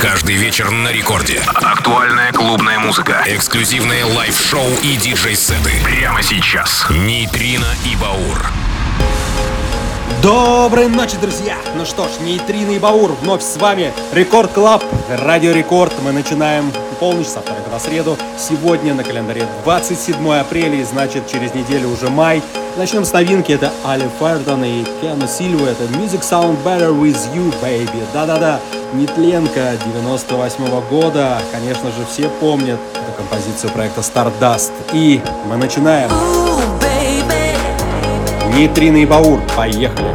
Каждый вечер на рекорде. Актуальная клубная музыка. Эксклюзивные live-шоу и диджей-сеты. Прямо сейчас. Нейтрино и Баур. Доброй ночи, друзья! Ну что ж, Нейтрино и Баур вновь с вами. Record Club, Радио Рекорд. Мы начинаем полночь со вторника на среду. Сегодня на календаре 27 апреля, и значит через неделю уже май. Начнем с новинки. Это Али Фертон и Кену Сильва. Это Music Sound Better With You, Baby. Да-да-да, Нетленко 98 -го года. Конечно же, все помнят эту композицию проекта Stardust. И мы начинаем. Нейтрино и Баур. Поехали.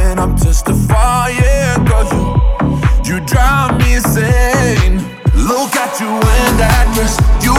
and I'm testifying. Cause you, you drive me insane. Look at you in that dress. You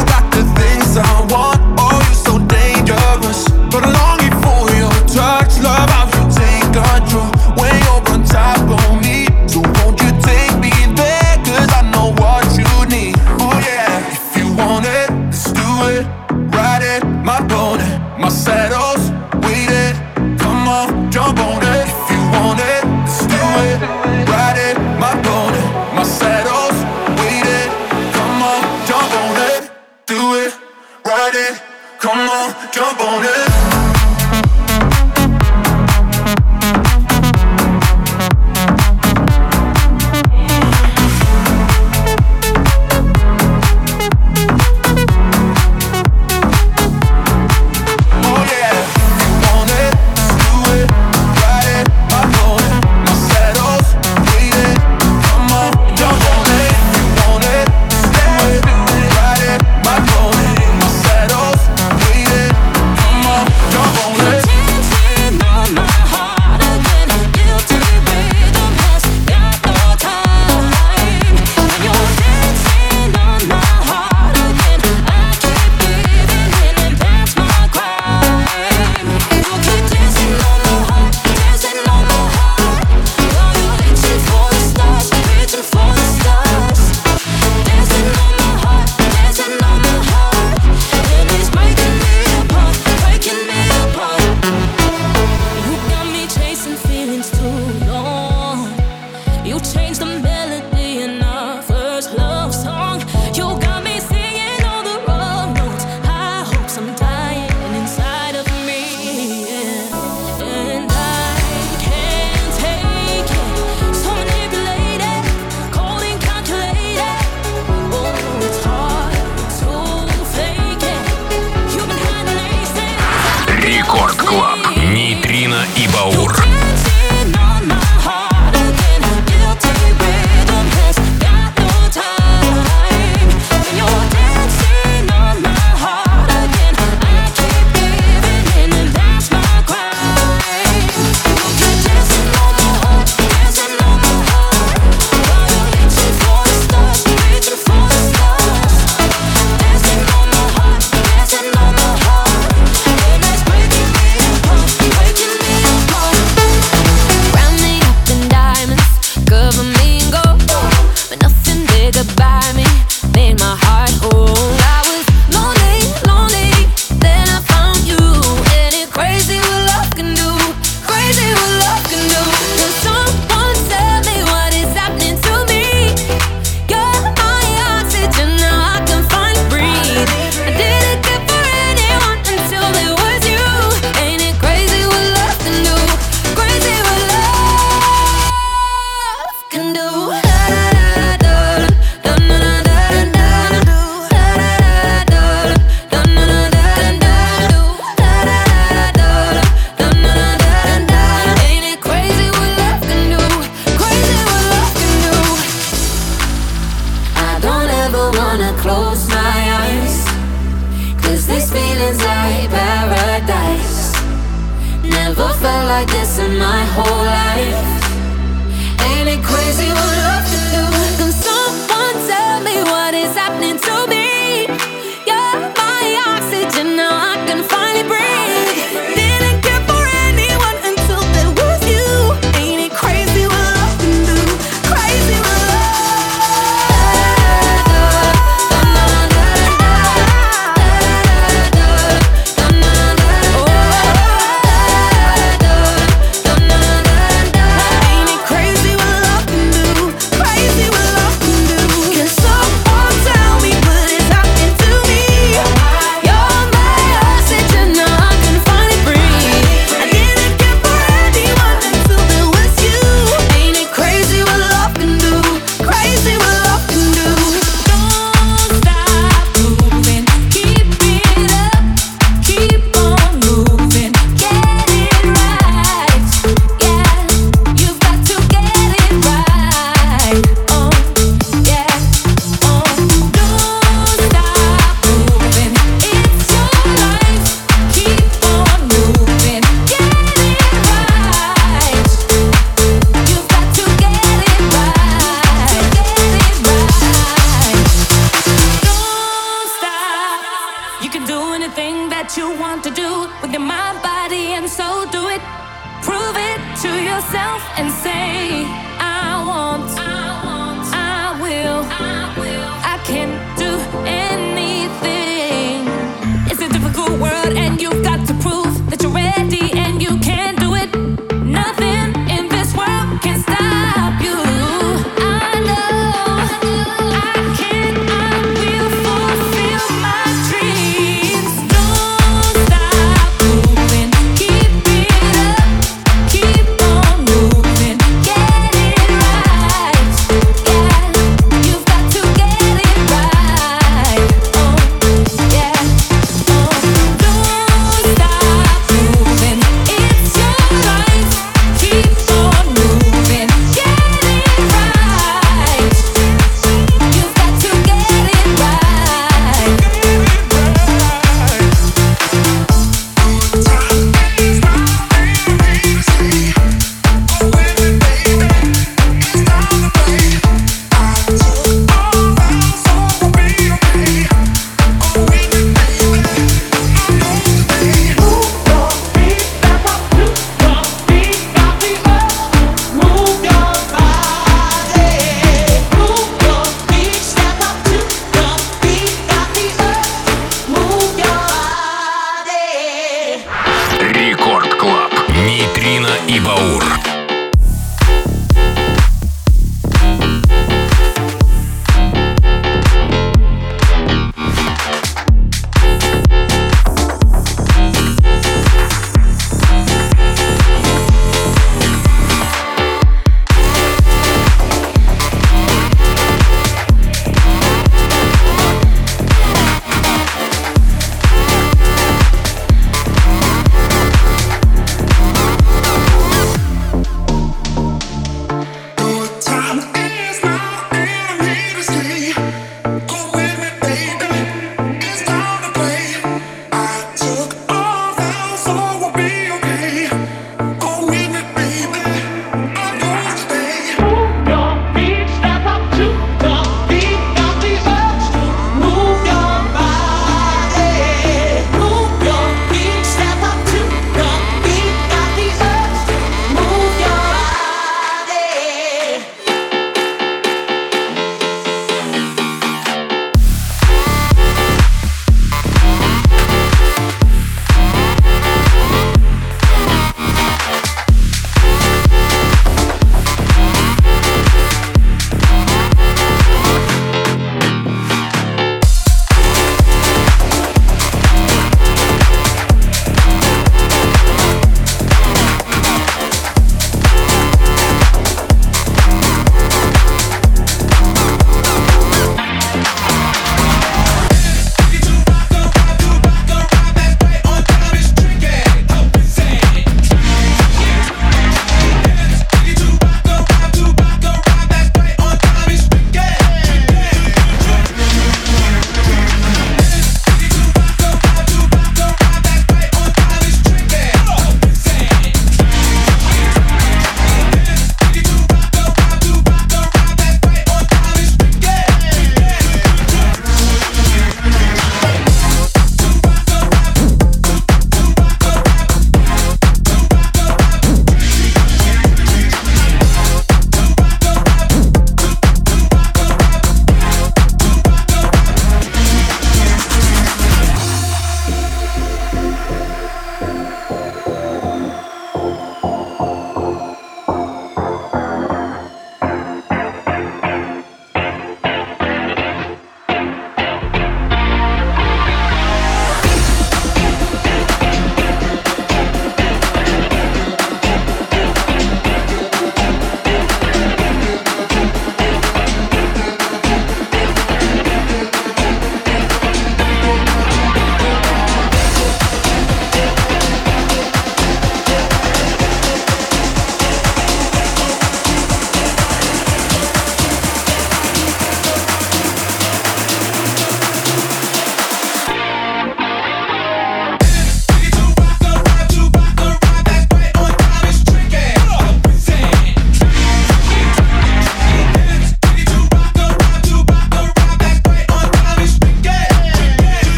felt like this in my whole life. Ain't it crazy what?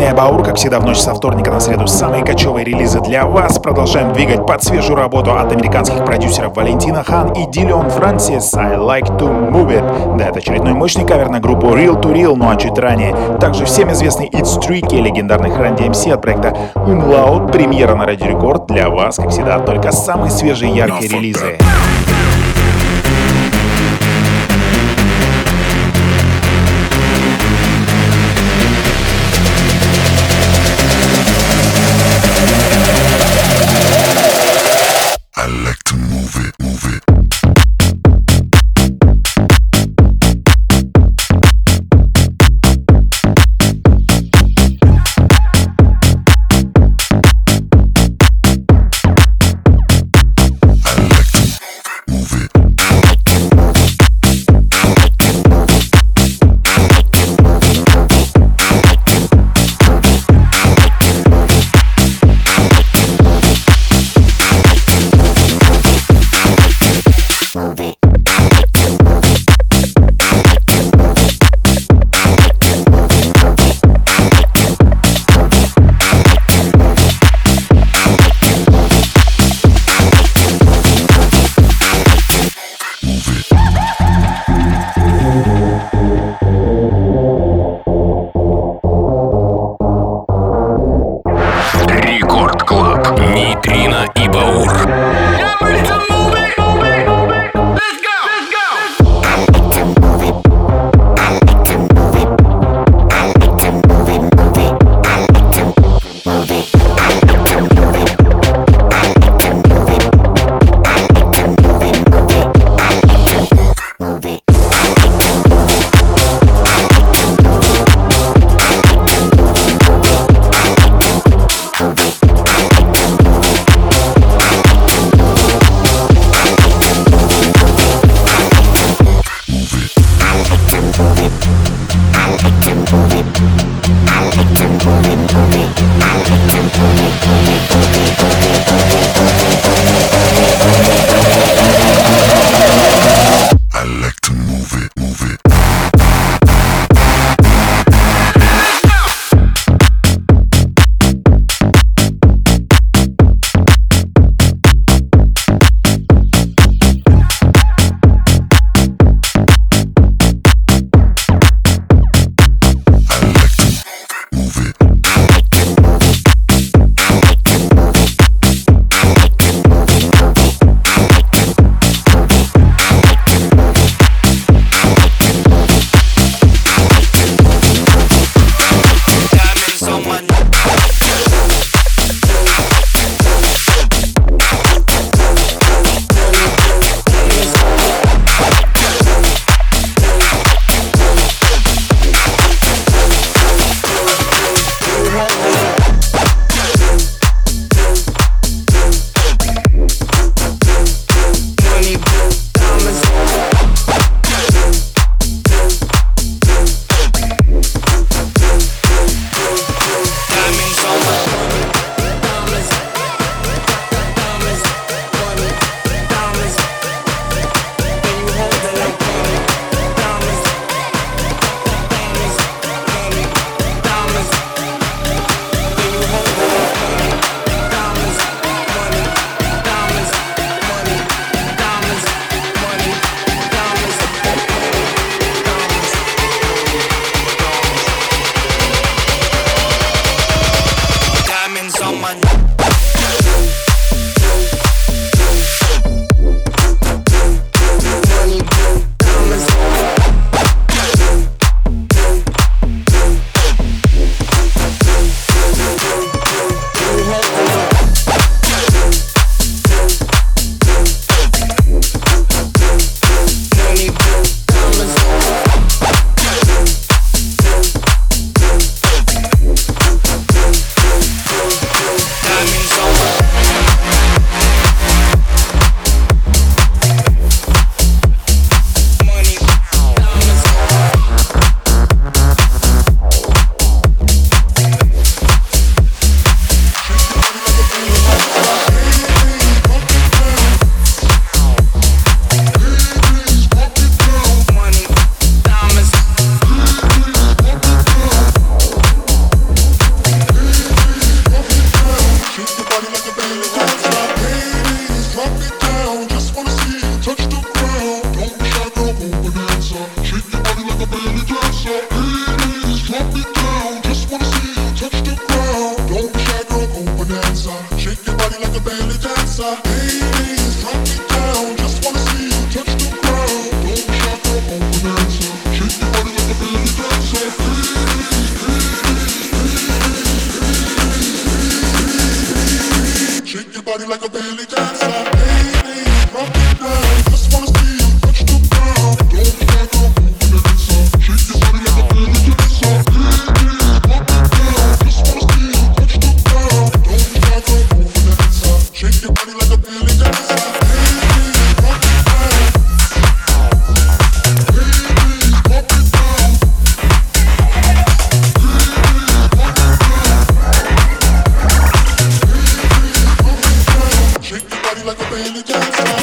Рекорд, Нитрина и Баур, как всегда в ночь со вторника на среду, самые качёвые релизы для вас. Продолжаем двигать под свежую работу от американских продюсеров Valentino Khan и Dillon Francis «I Like To Move It». Да, это очередной мощный кавер на группу Reel 2 Real, ну а чуть ранее также всем известный It's Tricky легендарных Run DMC от проекта Umlaut, премьера на Радио Рекорд для вас, как всегда, только самые свежие яркие релизы. like a bandit.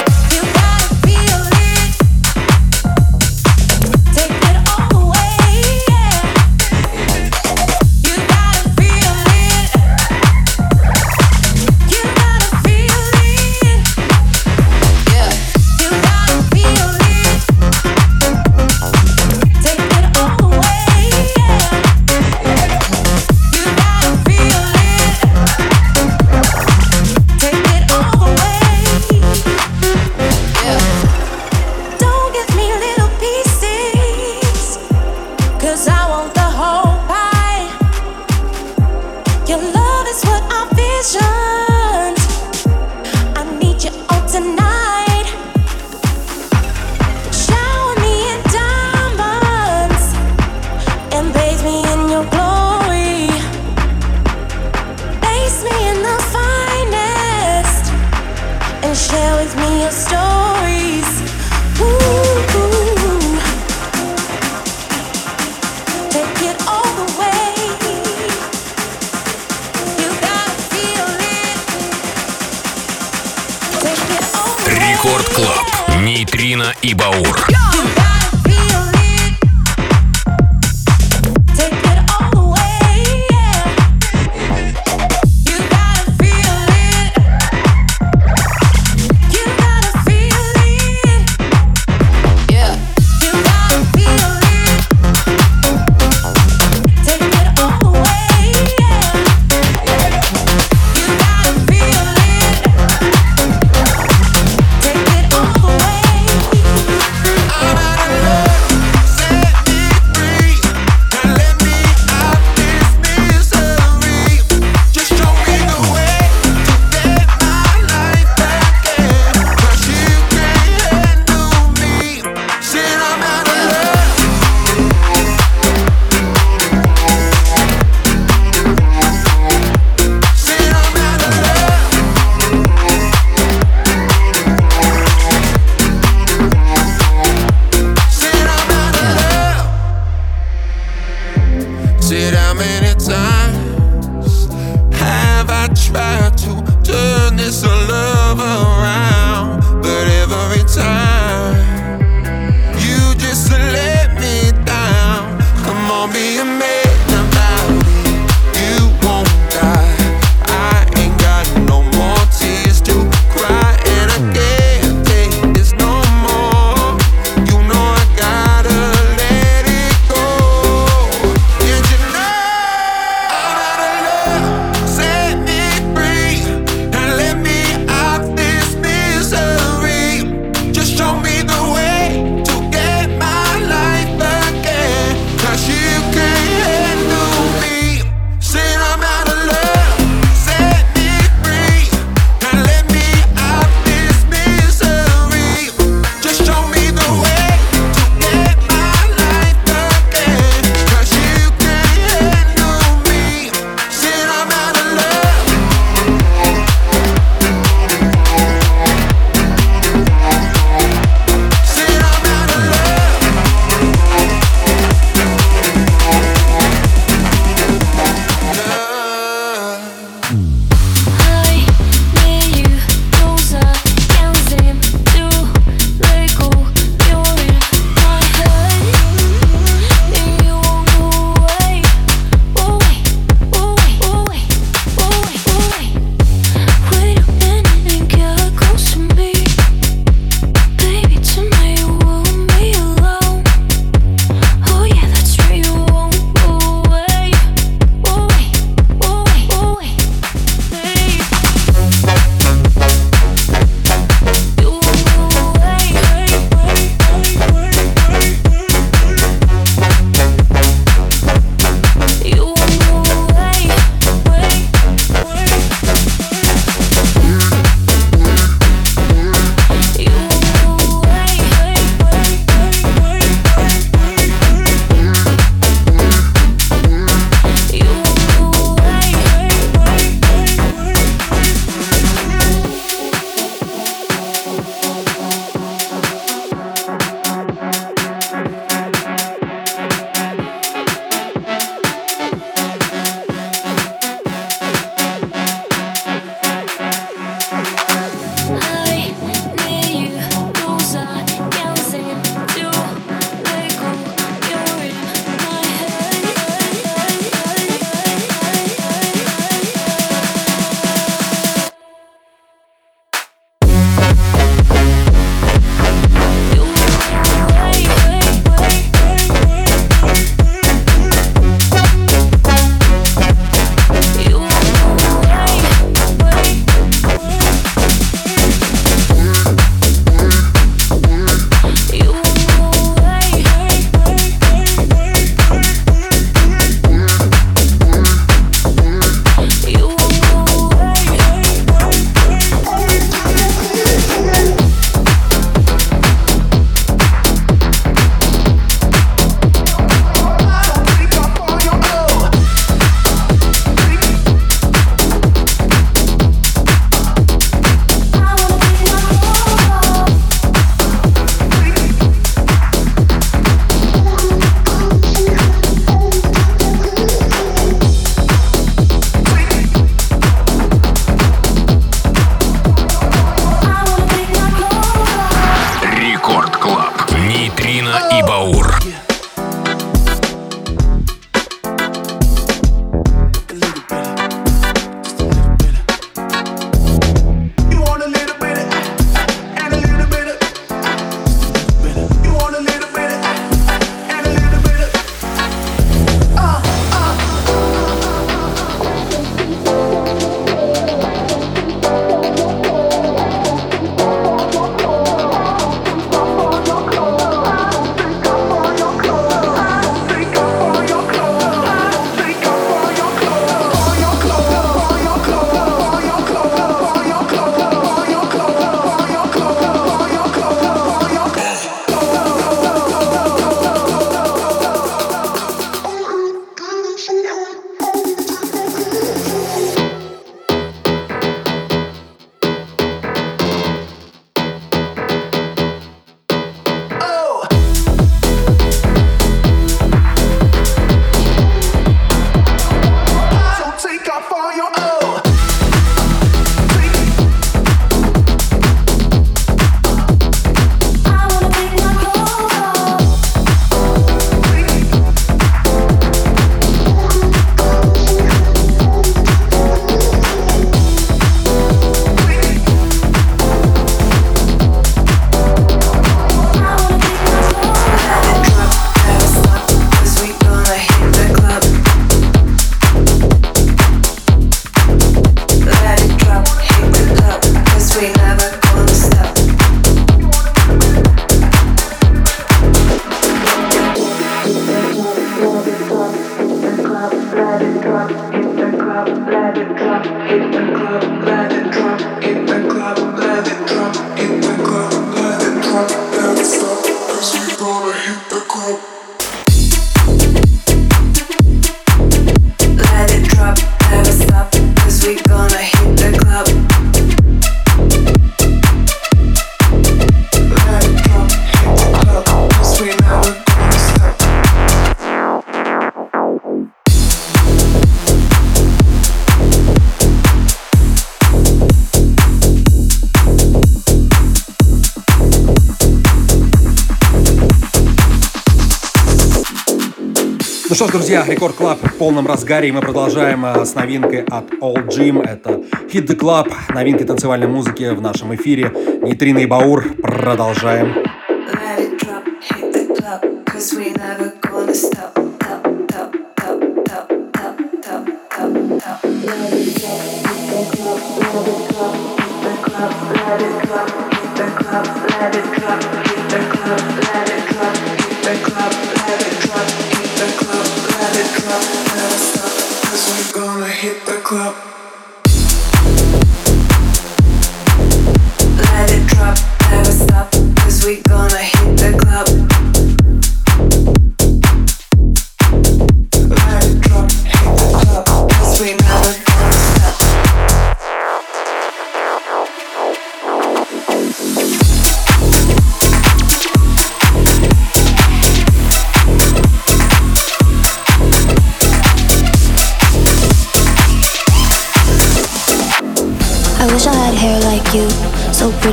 Что ж, друзья, Рекорд Club в полном разгаре, и мы продолжаем э, с новинкой от All Jim. Это Hit the Club, новинки танцевальной музыки в нашем эфире. Нитрина и Баур. Продолжаем.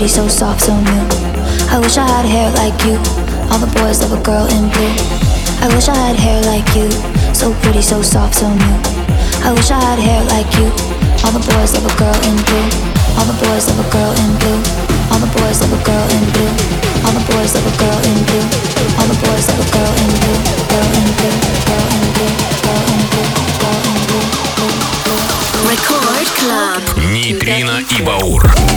pretty, so soft, so new. I wish I had hair like you. All the boys love a girl in blue. I wish I had hair like you. So pretty, so soft, so new. I wish I had hair like you. All the boys love a girl in blue. All the boys love a girl in blue. All the boys love a girl in blue. All the boys love a girl in blue. All the boys love a girl in blue. Girl in blue. Girl in blue. Girl in blue. Girl in blue. Record Club. Нейтрино и Баур.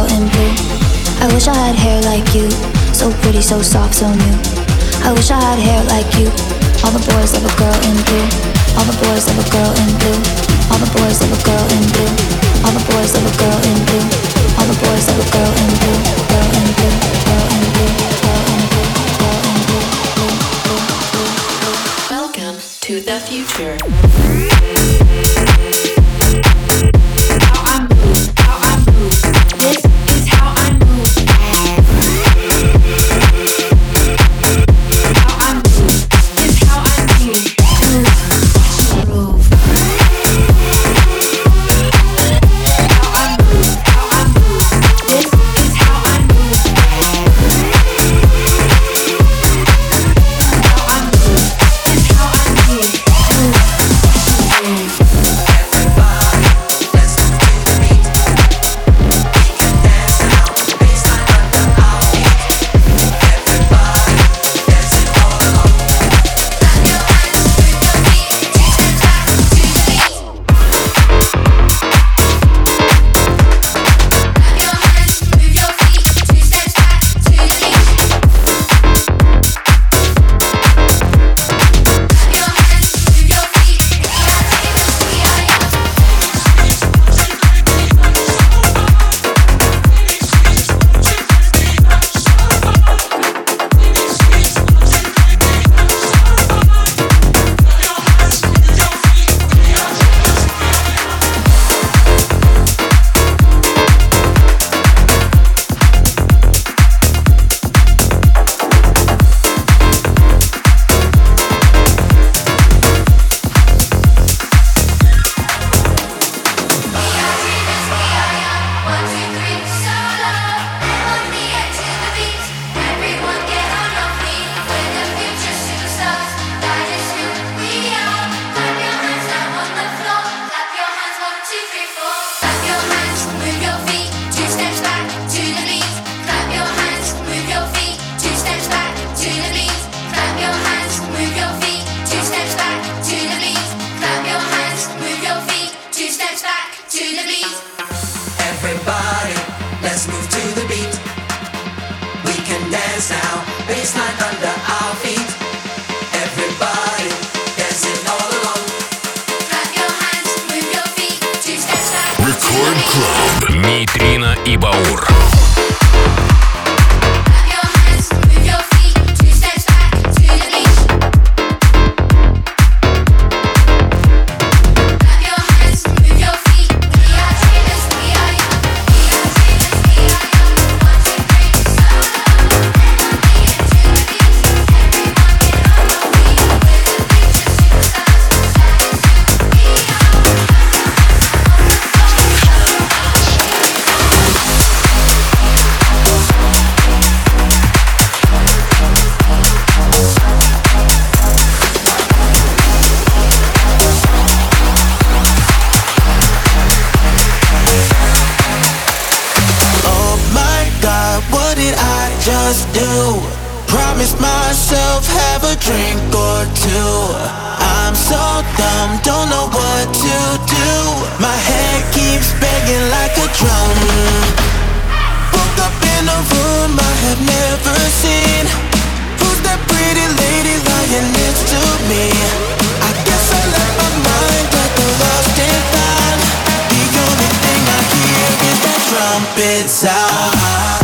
Girl in blue. I wish I had hair like you. So pretty, so soft, so new. I wish I had hair like you. All the boys love a girl in blue. All the boys love a girl in blue. All the boys love a girl in blue. All the boys love a girl in blue. All the boys love a girl in blue. Girl in blue. Girl in blue. Girl in blue. Girl in blue. Welcome to the future. legs banging like a drum. Woke up in a room I have never seen. Who's that pretty lady lying next to me? I guess I left my mind like a lost and found. The only thing I hear is that trumpet sound.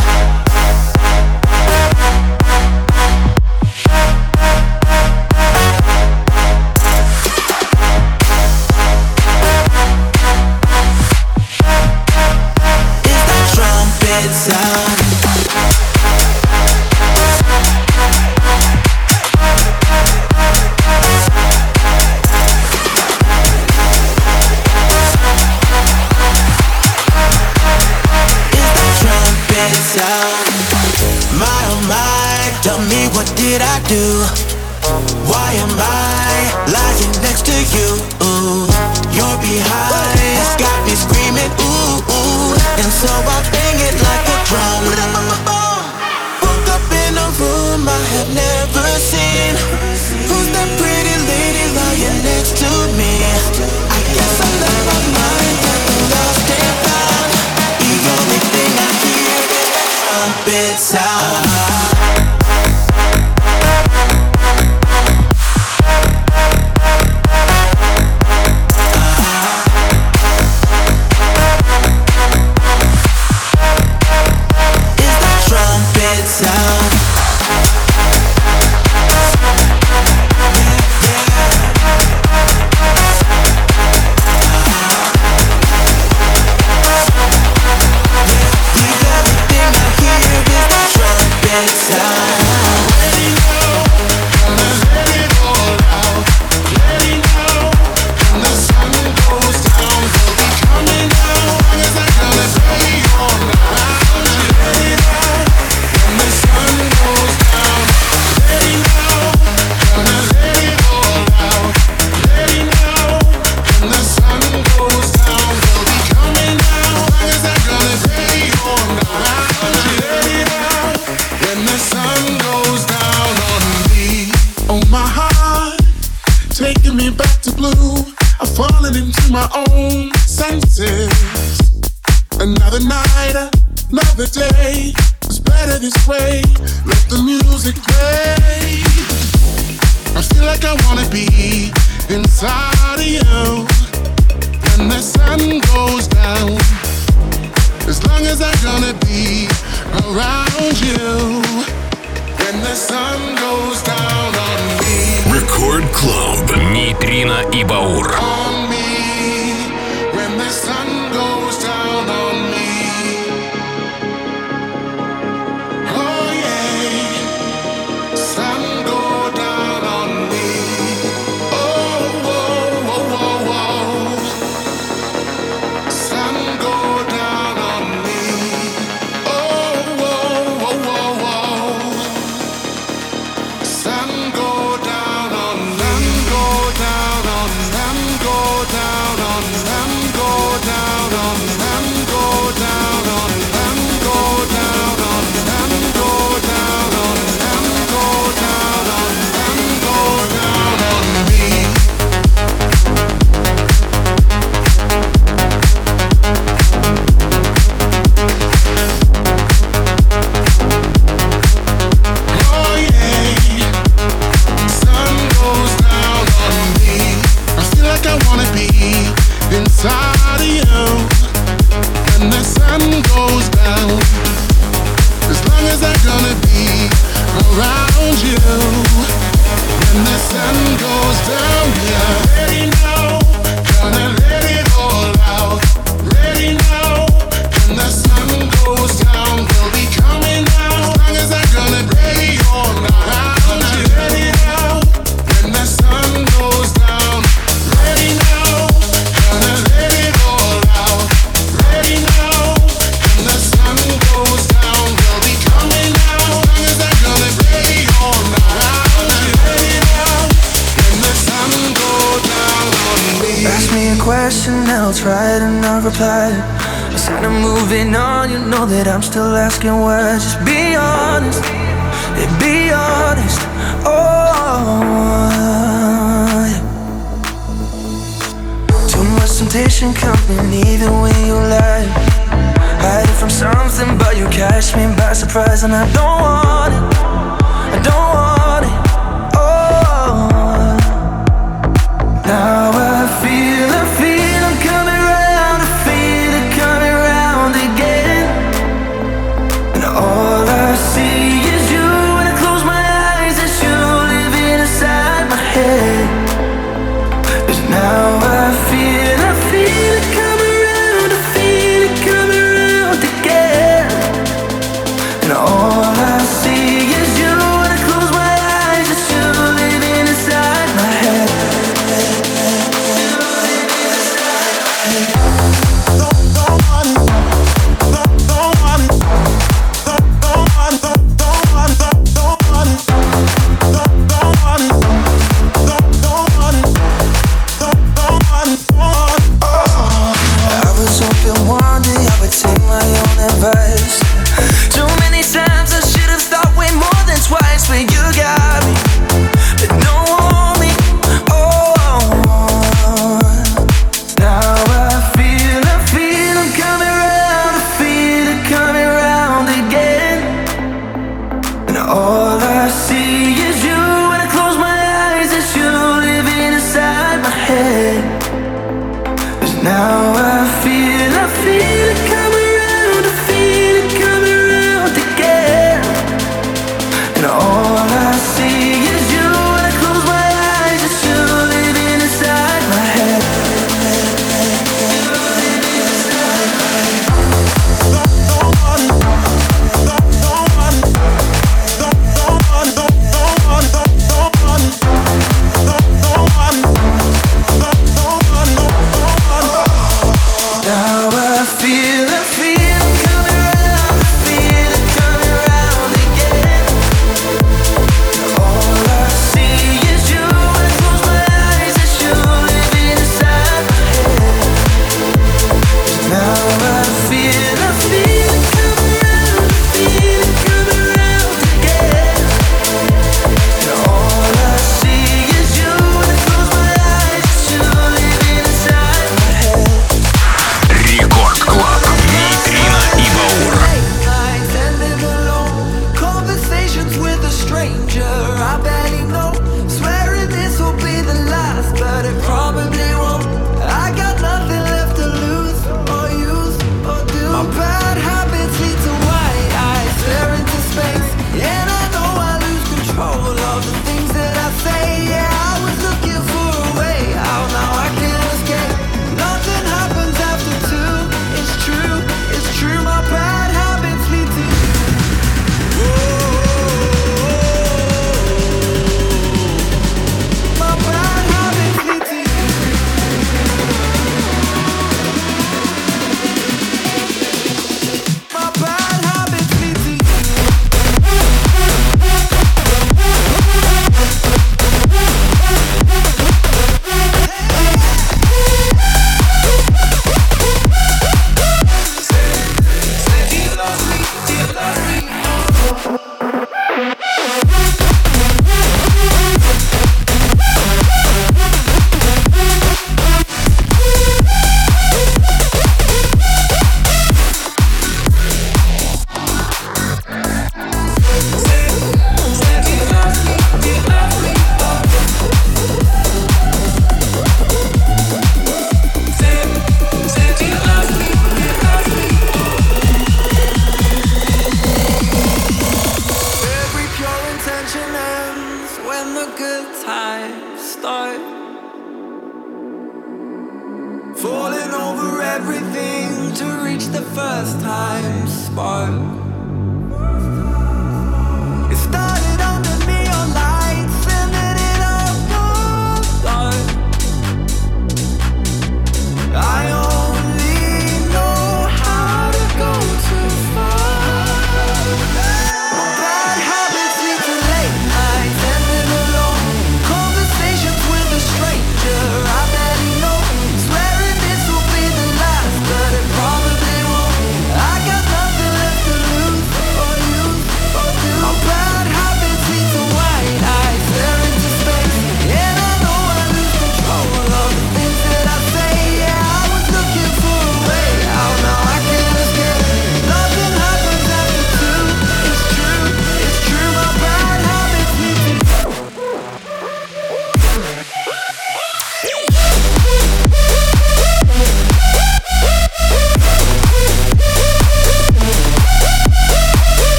First time spark.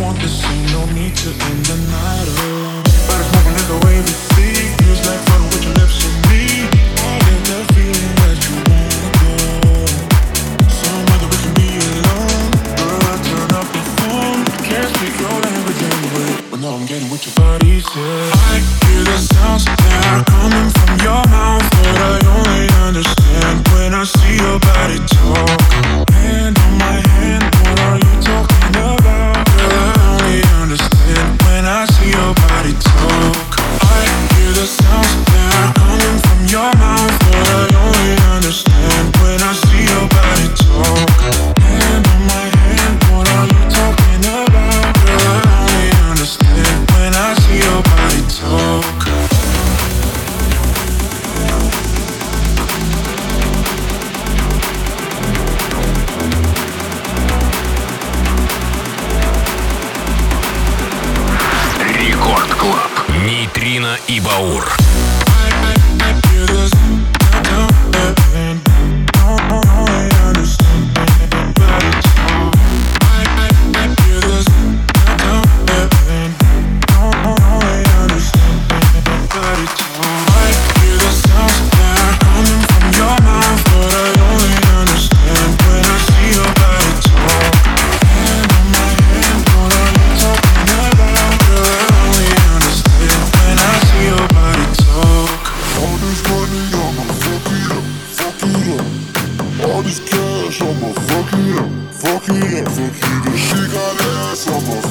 want the same, no need to fuck me fuck you, she got ass on up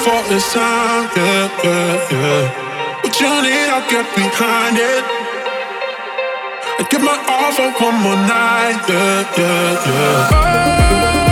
For falling sign. Yeah, yeah, yeah. What you need, I'll get behind it. I give my all for one more night. Yeah, yeah, yeah. Oh.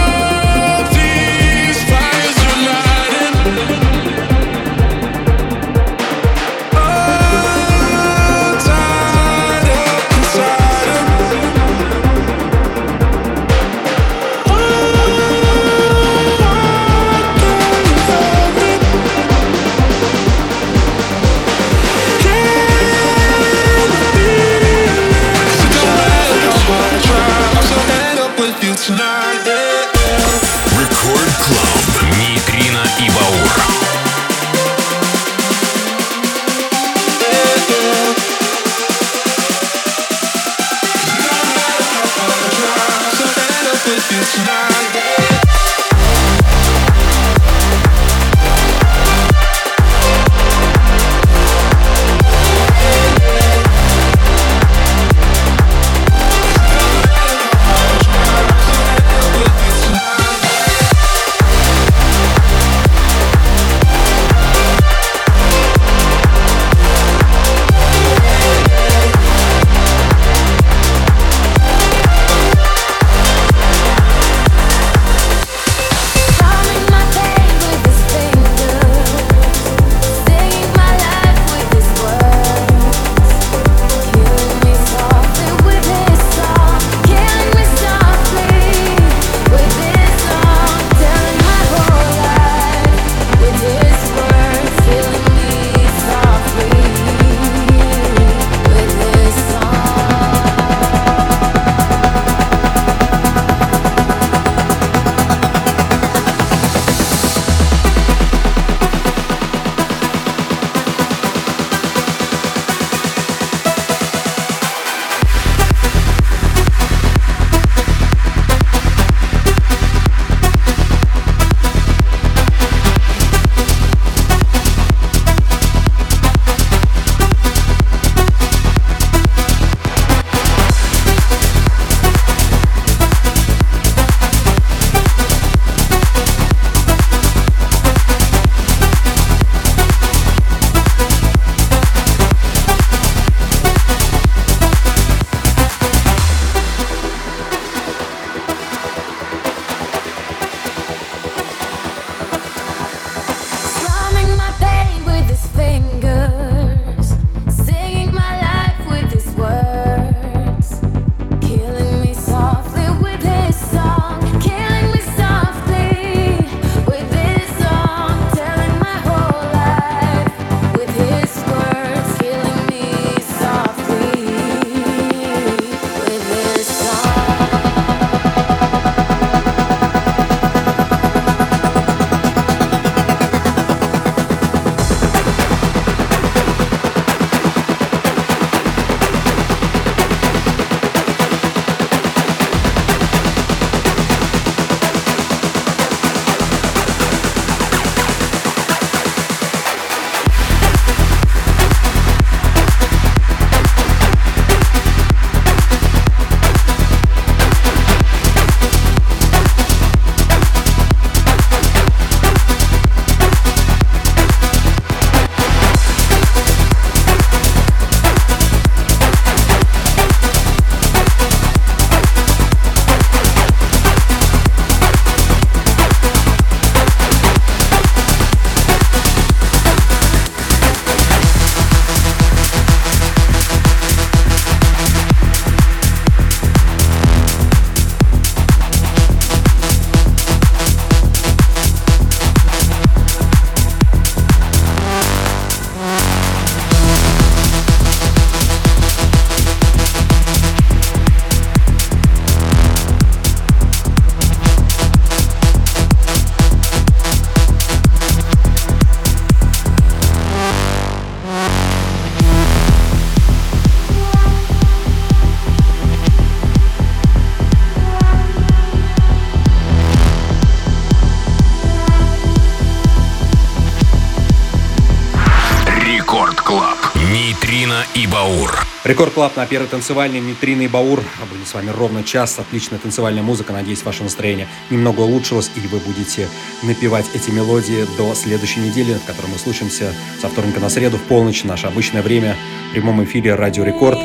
Рекорд Клаб на первой танцевальной Нитрина и Баур. Были с вами ровно час. Отличная танцевальная музыка. Надеюсь, ваше настроение немного улучшилось, и вы будете напевать эти мелодии до следующей недели, в которой мы слушаемся со вторника на среду в полночь. Наше обычное время в прямом эфире Радио Рекорд.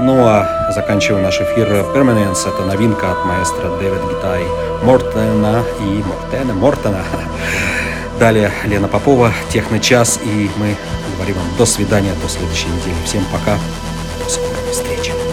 Ну а заканчиваем наш эфир Permanence. Это новинка от маэстро Дэвид Гитай Мортена и Мортена. Мортена. Далее Лена Попова, Техно-час, и мы говорим вам до свидания, до следующей недели. Всем пока, до скорой встречи.